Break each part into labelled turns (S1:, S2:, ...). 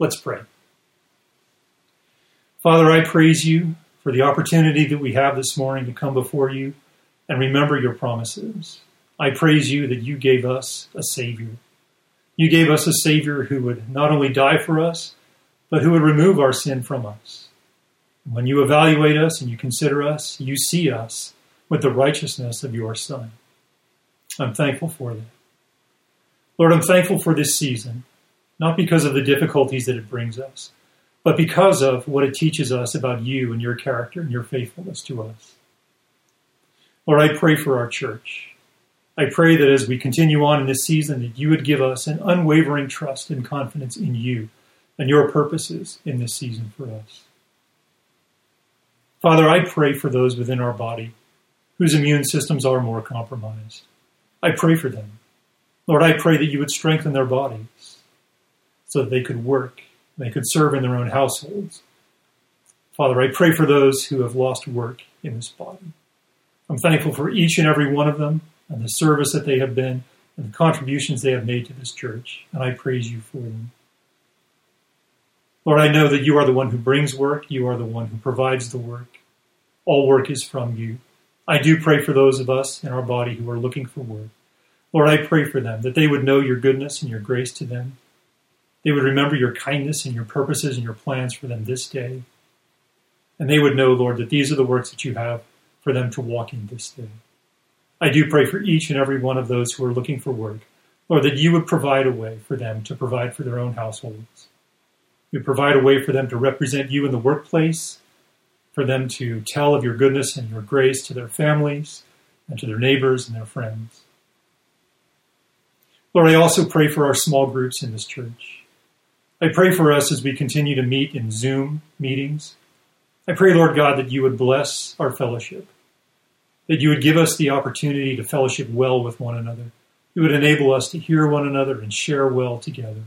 S1: Let's pray. Father, I praise you for the opportunity that we have this morning to come before you and remember your promises. I praise you that you gave us a Savior. You gave us a Savior who would not only die for us, but who would remove our sin from us. When you evaluate us and you consider us, you see us with the righteousness of your Son. I'm thankful for that. Lord, I'm thankful for this season, not because of the difficulties that it brings us, but because of what it teaches us about you and your character and your faithfulness to us. Lord, I pray for our church. I pray that as we continue on in this season, that you would give us an unwavering trust and confidence in you and your purposes in this season for us. Father, I pray for those within our body whose immune systems are more compromised. I pray for them. Lord, I pray that you would strengthen their bodies so that they could work, they could serve in their own households. Father, I pray for those who have lost work in this body. I'm thankful for each and every one of them and the service that they have been and the contributions they have made to this church, and I praise you for them. Lord, I know that you are the one who brings work, you are the one who provides the work. All work is from you. I do pray for those of us in our body who are looking for work. Lord, I pray for them that they would know your goodness and your grace to them. They would remember your kindness and your purposes and your plans for them this day. And they would know, Lord, that these are the works that you have for them to walk in this day. I do pray for each and every one of those who are looking for work, Lord, that you would provide a way for them to provide for their own households. You provide a way for them to represent you in the workplace, for them to tell of your goodness and your grace to their families and to their neighbors and their friends. Lord, I also pray for our small groups in this church. I pray for us as we continue to meet in Zoom meetings. I pray, Lord God, that you would bless our fellowship, that you would give us the opportunity to fellowship well with one another. You would enable us to hear one another and share well together.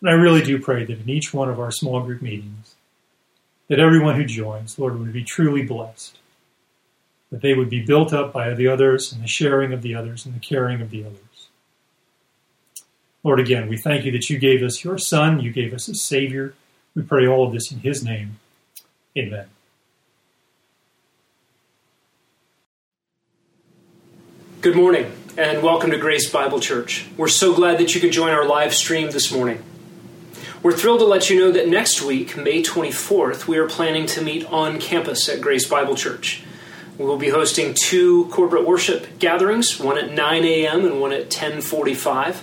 S1: And I really do pray that in each one of our small group meetings, that everyone who joins, Lord, would be truly blessed, that they would be built up by the others and the sharing of the others and the caring of the others. Lord, again, we thank you that you gave us your Son, you gave us a Savior. We pray all of this in his name. Amen.
S2: Good morning and welcome to Grace Bible Church. We're so glad that you could join our live stream this morning. We're thrilled to let you know that next week, May 24th, we are planning to meet on campus at Grace Bible Church. We will be hosting two corporate worship gatherings, one at 9 a.m. and one at 1045.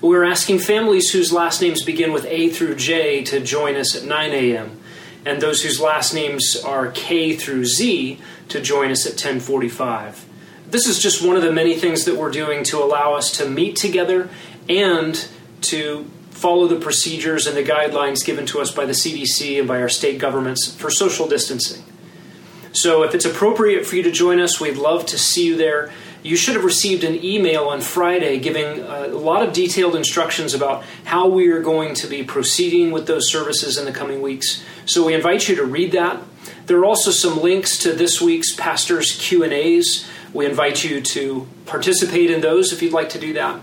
S2: We're asking families whose last names begin with A through J to join us at 9 a.m. and those whose last names are K through Z to join us at 1045. This is just one of the many things that we're doing to allow us to meet together and to follow the procedures and the guidelines given to us by the CDC and by our state governments for social distancing. So, if it's appropriate for you to join us, we'd love to see you there you should have received an email on Friday giving uh, a lot of detailed instructions about how we are going to be proceeding with those services in the coming weeks. So we invite you to read that. There are also some links to this week's pastors Q&As. We invite you to participate in those if you'd like to do that.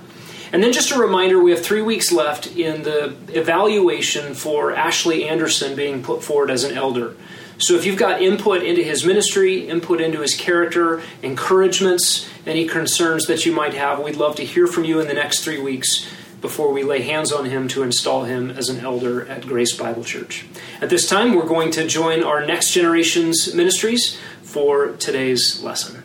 S2: And then just a reminder, we have 3 weeks left in the evaluation for Ashley Anderson being put forward as an elder. So if you've got input into his ministry, input into his character, encouragements, any concerns that you might have, we'd love to hear from you in the next three weeks before we lay hands on him to install him as an elder at Grace Bible Church. At this time, we're going to join our next generation's ministries for today's lesson.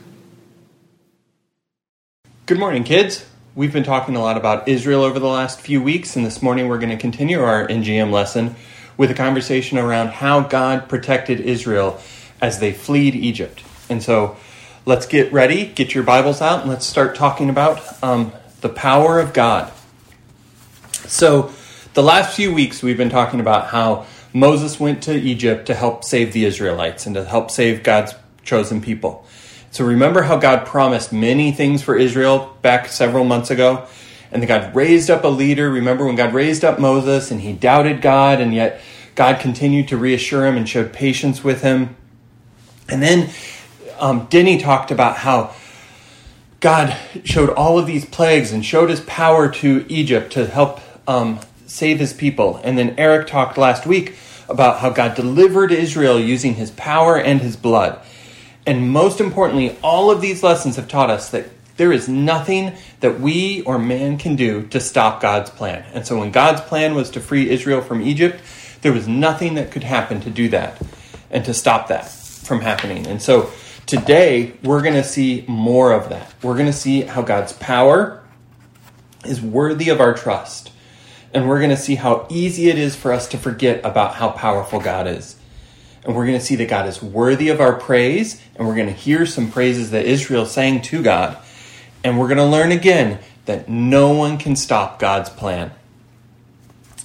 S3: Good morning, kids. We've been talking a lot about Israel over the last few weeks, and this morning we're going to continue our NGM lesson with a conversation around how God protected Israel as they fled Egypt. And so let's get ready, get your Bibles out, and let's start talking about um, the power of God. So, the last few weeks we've been talking about how Moses went to Egypt to help save the Israelites and to help save God's chosen people. So, remember how God promised many things for Israel back several months ago? And then God raised up a leader. Remember when God raised up Moses and he doubted God, and yet God continued to reassure him and showed patience with him. And then um, Denny talked about how God showed all of these plagues and showed his power to Egypt to help um, save his people. And then Eric talked last week about how God delivered Israel using his power and his blood. And most importantly, all of these lessons have taught us that there is nothing that we or man can do to stop God's plan. And so when God's plan was to free Israel from Egypt, there was nothing that could happen to do that and to stop that from happening. And so today we're going to see more of that. We're going to see how God's power is worthy of our trust. And we're going to see how easy it is for us to forget about how powerful God is. And we're going to see that God is worthy of our praise. And we're going to hear some praises that Israel sang to God. And we're going to learn again that no one can stop God's plan.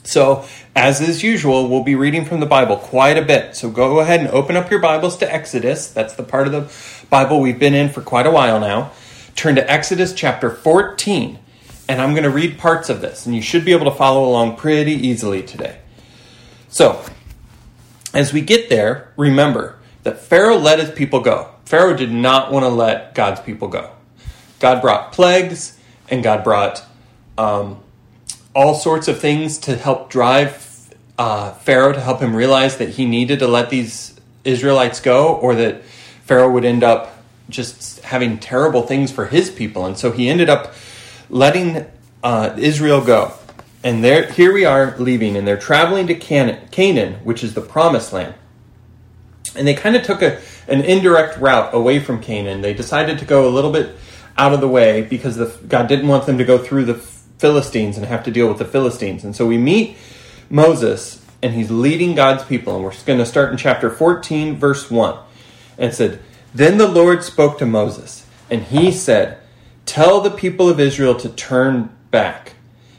S3: So, as is usual, we'll be reading from the Bible quite a bit. So, go ahead and open up your Bibles to Exodus. That's the part of the Bible we've been in for quite a while now. Turn to Exodus chapter 14 and I'm going to read parts of this, and you should be able to follow along pretty easily today. So, as we get there, remember that Pharaoh let his people go. Pharaoh did not want to let God's people go. God brought plagues, and God brought um, all sorts of things to help drive uh, Pharaoh to help him realize that he needed to let these Israelites go, or that Pharaoh would end up just having terrible things for his people. And so he ended up letting uh, Israel go. And there, here we are leaving, and they're traveling to Canaan, which is the promised land. And they kind of took a, an indirect route away from Canaan. They decided to go a little bit out of the way because the, God didn't want them to go through the Philistines and have to deal with the Philistines. And so we meet Moses, and he's leading God's people. And we're going to start in chapter 14, verse 1. And said, Then the Lord spoke to Moses, and he said, Tell the people of Israel to turn back.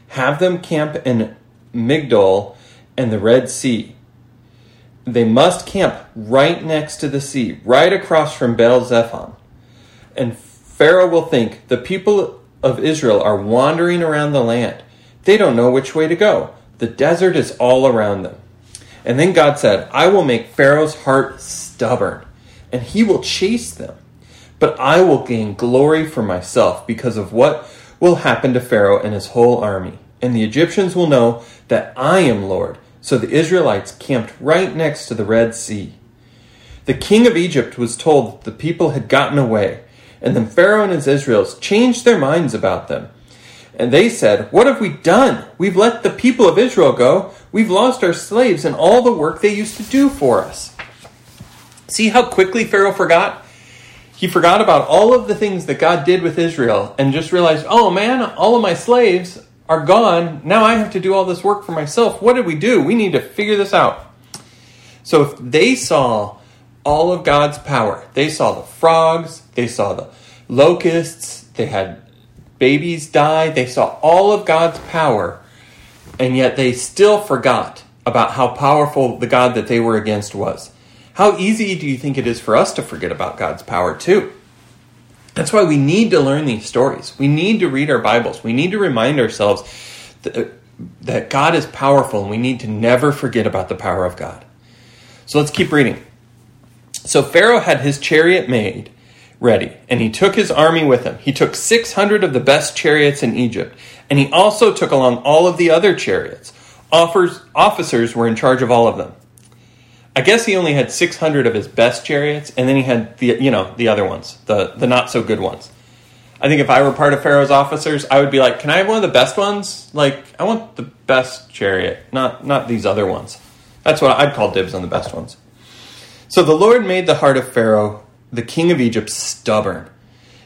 S3: Have them camp in Migdol and the Red Sea. They must camp right next to the sea, right across from Baal Zephon. And Pharaoh will think the people of Israel are wandering around the land. They don't know which way to go. The desert is all around them. And then God said, I will make Pharaoh's heart stubborn, and he will chase them. But I will gain glory for myself because of what will happen to Pharaoh and his whole army. And the Egyptians will know that I am Lord. So the Israelites camped right next to the Red Sea. The king of Egypt was told that the people had gotten away, and then Pharaoh and his Israels changed their minds about them. And they said, What have we done? We've let the people of Israel go. We've lost our slaves and all the work they used to do for us. See how quickly Pharaoh forgot? he forgot about all of the things that God did with Israel and just realized, oh man, all of my slaves are gone. Now I have to do all this work for myself. What did we do? We need to figure this out. So if they saw all of God's power, they saw the frogs, they saw the locusts, they had babies die, they saw all of God's power, and yet they still forgot about how powerful the God that they were against was. How easy do you think it is for us to forget about God's power, too? That's why we need to learn these stories. We need to read our Bibles. We need to remind ourselves that, that God is powerful and we need to never forget about the power of God. So let's keep reading. So Pharaoh had his chariot made ready, and he took his army with him. He took 600 of the best chariots in Egypt, and he also took along all of the other chariots. Officers were in charge of all of them. I guess he only had 600 of his best chariots, and then he had the you know the other ones, the the not so good ones. I think if I were part of Pharaoh's officers, I would be like, "Can I have one of the best ones? Like, I want the best chariot, not not these other ones." That's what I'd call dibs on the best ones. So the Lord made the heart of Pharaoh, the king of Egypt, stubborn.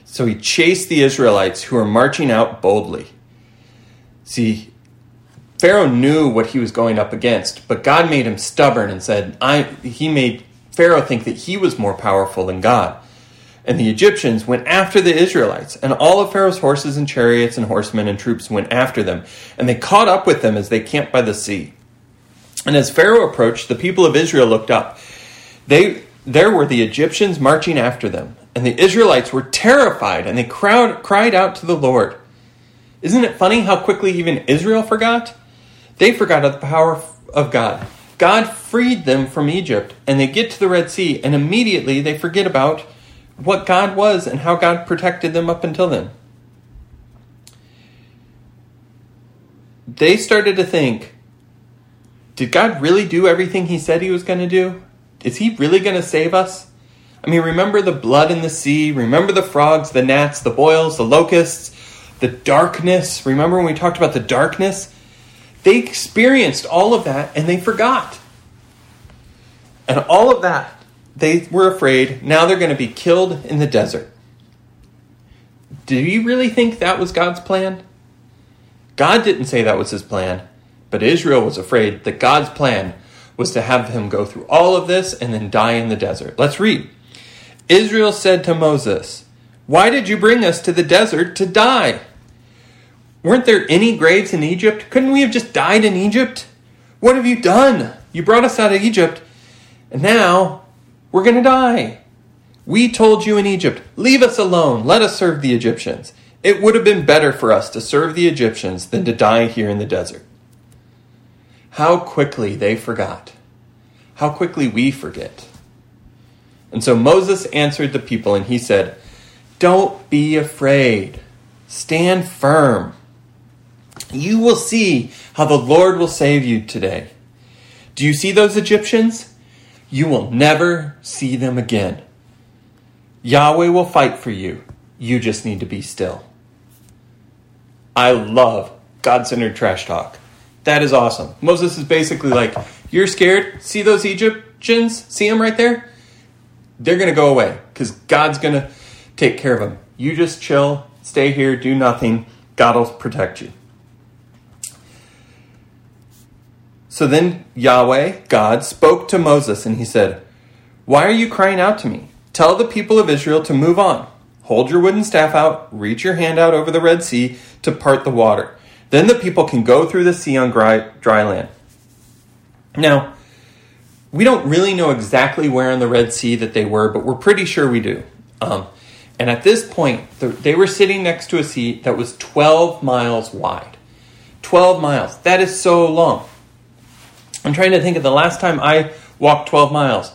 S3: So he chased the Israelites who were marching out boldly. See, Pharaoh knew what he was going up against, but God made him stubborn and said, I, he made Pharaoh think that he was more powerful than God. And the Egyptians went after the Israelites, and all of Pharaoh's horses and chariots and horsemen and troops went after them, and they caught up with them as they camped by the sea. And as Pharaoh approached, the people of Israel looked up. They, there were the Egyptians marching after them, and the Israelites were terrified, and they crowd, cried out to the Lord. Isn't it funny how quickly even Israel forgot? They forgot the power of God. God freed them from Egypt, and they get to the Red Sea, and immediately they forget about what God was and how God protected them up until then. they started to think did God really do everything he said he was going to do? Is he really going to save us? I mean, remember the blood in the sea, remember the frogs, the gnats, the boils, the locusts, the darkness. Remember when we talked about the darkness? They experienced all of that and they forgot. And all of that, they were afraid. Now they're going to be killed in the desert. Do you really think that was God's plan? God didn't say that was his plan, but Israel was afraid that God's plan was to have him go through all of this and then die in the desert. Let's read. Israel said to Moses, Why did you bring us to the desert to die? Weren't there any graves in Egypt? Couldn't we have just died in Egypt? What have you done? You brought us out of Egypt, and now we're going to die. We told you in Egypt, Leave us alone, let us serve the Egyptians. It would have been better for us to serve the Egyptians than to die here in the desert. How quickly they forgot. How quickly we forget. And so Moses answered the people and he said, Don't be afraid. Stand firm. You will see how the Lord will save you today. Do you see those Egyptians? You will never see them again. Yahweh will fight for you. You just need to be still. I love God centered trash talk. That is awesome. Moses is basically like, You're scared? See those Egyptians? See them right there? They're going to go away because God's going to take care of them. You just chill, stay here, do nothing. God will protect you. So then Yahweh, God, spoke to Moses and he said, Why are you crying out to me? Tell the people of Israel to move on. Hold your wooden staff out, reach your hand out over the Red Sea to part the water. Then the people can go through the sea on dry, dry land. Now, we don't really know exactly where in the Red Sea that they were, but we're pretty sure we do. Um, and at this point, they were sitting next to a sea that was 12 miles wide. 12 miles. That is so long. I'm trying to think of the last time I walked 12 miles.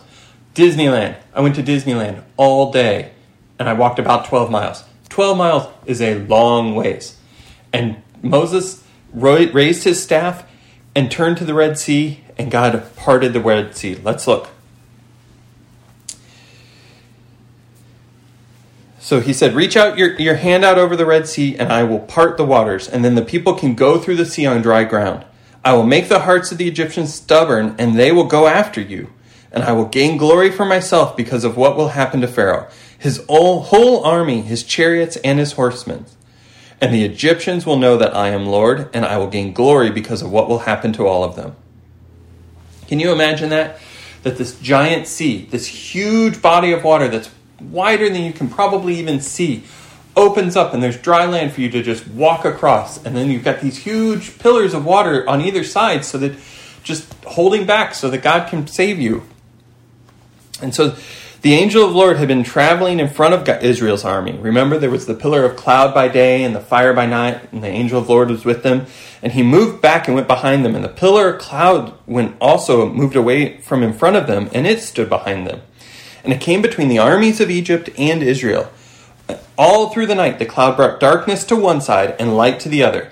S3: Disneyland. I went to Disneyland all day and I walked about 12 miles. 12 miles is a long ways. And Moses raised his staff and turned to the Red Sea, and God parted the Red Sea. Let's look. So he said, Reach out your, your hand out over the Red Sea, and I will part the waters, and then the people can go through the sea on dry ground. I will make the hearts of the Egyptians stubborn, and they will go after you. And I will gain glory for myself because of what will happen to Pharaoh, his whole army, his chariots, and his horsemen. And the Egyptians will know that I am Lord, and I will gain glory because of what will happen to all of them. Can you imagine that? That this giant sea, this huge body of water that's wider than you can probably even see, opens up and there's dry land for you to just walk across. And then you've got these huge pillars of water on either side so that just holding back so that God can save you. And so the angel of the Lord had been traveling in front of Israel's army. Remember, there was the pillar of cloud by day and the fire by night, and the angel of the Lord was with them. And he moved back and went behind them. And the pillar of cloud went also moved away from in front of them, and it stood behind them. And it came between the armies of Egypt and Israel. All through the night, the cloud brought darkness to one side and light to the other.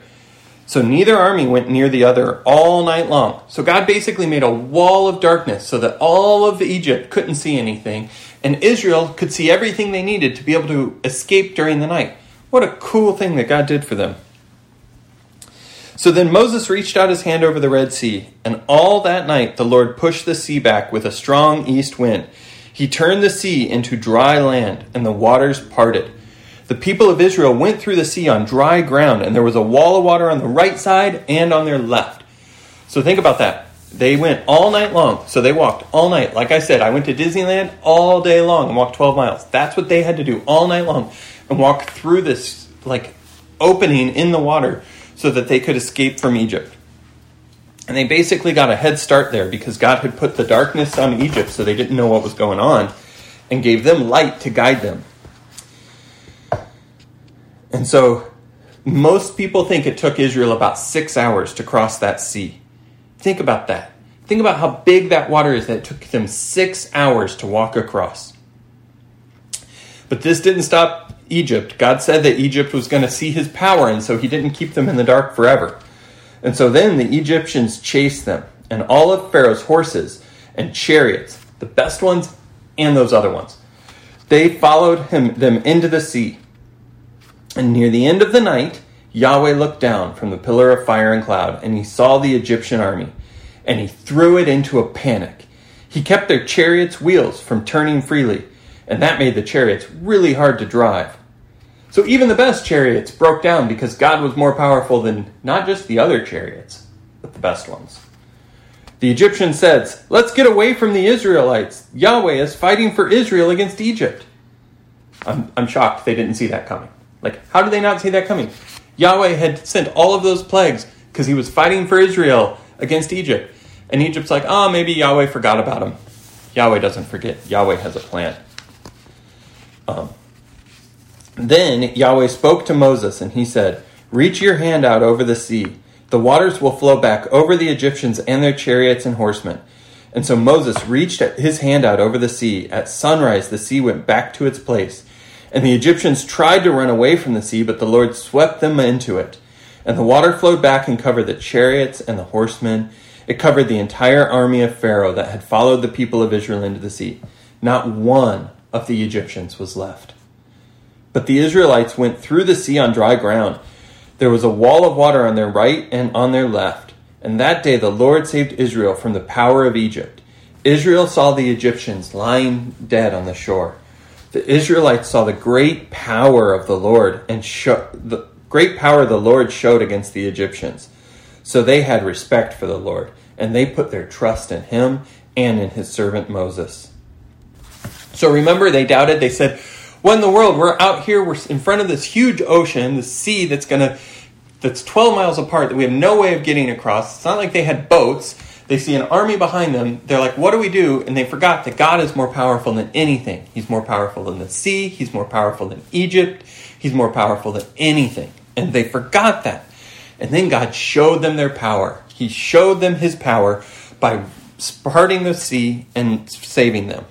S3: So neither army went near the other all night long. So God basically made a wall of darkness so that all of Egypt couldn't see anything, and Israel could see everything they needed to be able to escape during the night. What a cool thing that God did for them. So then Moses reached out his hand over the Red Sea, and all that night the Lord pushed the sea back with a strong east wind. He turned the sea into dry land, and the waters parted. The people of Israel went through the sea on dry ground, and there was a wall of water on the right side and on their left. So think about that. They went all night long. So they walked all night. Like I said, I went to Disneyland all day long and walked 12 miles. That's what they had to do all night long and walk through this like opening in the water so that they could escape from Egypt. And they basically got a head start there because God had put the darkness on Egypt so they didn't know what was going on and gave them light to guide them. And so most people think it took Israel about six hours to cross that sea. Think about that. Think about how big that water is that it took them six hours to walk across. But this didn't stop Egypt. God said that Egypt was going to see his power, and so he didn't keep them in the dark forever. And so then the Egyptians chased them, and all of Pharaoh's horses and chariots, the best ones and those other ones. They followed him, them into the sea. And near the end of the night, Yahweh looked down from the pillar of fire and cloud, and he saw the Egyptian army, and he threw it into a panic. He kept their chariots' wheels from turning freely, and that made the chariots really hard to drive. So even the best chariots broke down because God was more powerful than not just the other chariots, but the best ones. The Egyptian says, Let's get away from the Israelites. Yahweh is fighting for Israel against Egypt. I'm, I'm shocked they didn't see that coming. Like, how did they not see that coming? Yahweh had sent all of those plagues because he was fighting for Israel against Egypt. And Egypt's like, oh, maybe Yahweh forgot about him. Yahweh doesn't forget. Yahweh has a plan. Um, then Yahweh spoke to Moses, and he said, Reach your hand out over the sea. The waters will flow back over the Egyptians and their chariots and horsemen. And so Moses reached his hand out over the sea. At sunrise, the sea went back to its place. And the Egyptians tried to run away from the sea, but the Lord swept them into it. And the water flowed back and covered the chariots and the horsemen. It covered the entire army of Pharaoh that had followed the people of Israel into the sea. Not one of the Egyptians was left. But the Israelites went through the sea on dry ground. There was a wall of water on their right and on their left. And that day the Lord saved Israel from the power of Egypt. Israel saw the Egyptians lying dead on the shore. The Israelites saw the great power of the Lord and show, the great power the Lord showed against the Egyptians. So they had respect for the Lord, and they put their trust in him and in his servant Moses. So remember, they doubted. They said, what in the world? We're out here, we're in front of this huge ocean, the sea that's gonna that's 12 miles apart that we have no way of getting across. It's not like they had boats. They see an army behind them. They're like, what do we do? And they forgot that God is more powerful than anything. He's more powerful than the sea. He's more powerful than Egypt. He's more powerful than anything. And they forgot that. And then God showed them their power. He showed them his power by parting the sea and saving them.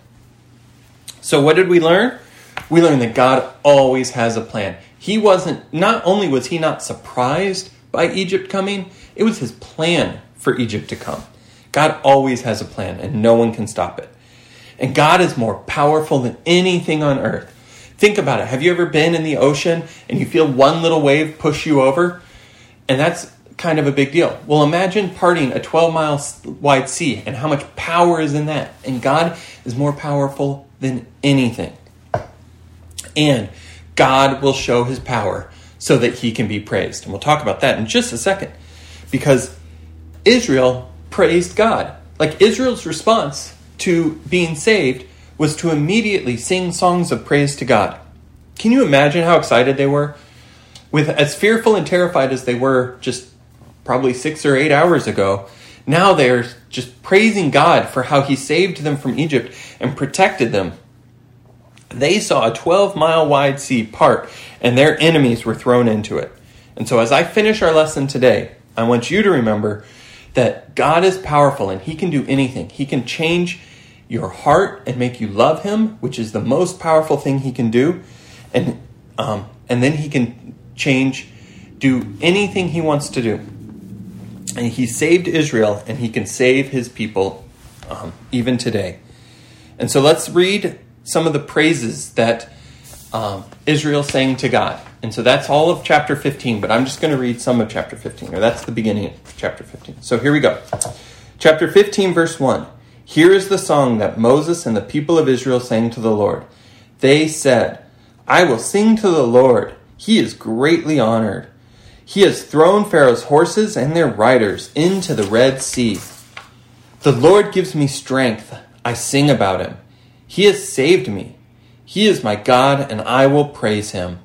S3: So, what did we learn? we learned that God always has a plan. He wasn't, not only was he not surprised by Egypt coming, it was his plan for Egypt to come. God always has a plan, and no one can stop it. And God is more powerful than anything on earth. Think about it. Have you ever been in the ocean and you feel one little wave push you over? And that's kind of a big deal. Well, imagine parting a 12 mile wide sea and how much power is in that. And God is more powerful than anything and God will show his power so that he can be praised. And we'll talk about that in just a second because Israel praised God. Like Israel's response to being saved was to immediately sing songs of praise to God. Can you imagine how excited they were? With as fearful and terrified as they were just probably 6 or 8 hours ago, now they're just praising God for how he saved them from Egypt and protected them they saw a 12 mile wide sea part, and their enemies were thrown into it. And so, as I finish our lesson today, I want you to remember that God is powerful and He can do anything. He can change your heart and make you love Him, which is the most powerful thing He can do. And, um, and then He can change, do anything He wants to do. And He saved Israel and He can save His people um, even today. And so let's read some of the praises that um, Israel sang to God. And so that's all of chapter 15, but I'm just going to read some of chapter 15, or that's the beginning of chapter 15. So here we go. Chapter 15, verse 1. Here is the song that Moses and the people of Israel sang to the Lord. They said, I will sing to the Lord. He is greatly honored. He has thrown Pharaoh's horses and their riders into the Red Sea. The Lord gives me strength. I sing about him. He has saved me. He is my God, and I will praise him.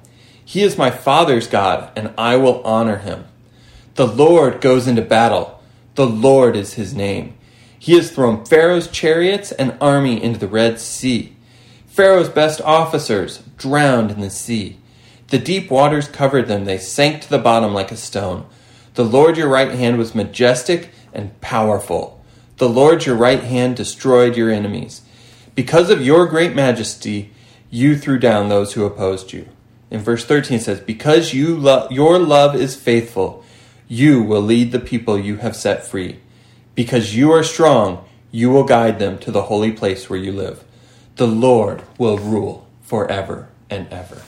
S3: He is my father's God, and I will honor him. The Lord goes into battle. The Lord is his name. He has thrown Pharaoh's chariots and army into the Red Sea. Pharaoh's best officers drowned in the sea. The deep waters covered them. They sank to the bottom like a stone. The Lord your right hand was majestic and powerful. The Lord your right hand destroyed your enemies. Because of your great majesty, you threw down those who opposed you. In verse 13 it says, Because you lo- your love is faithful, You will lead the people you have set free. Because you are strong, you will guide them to the holy place where you live. The Lord will rule forever and ever.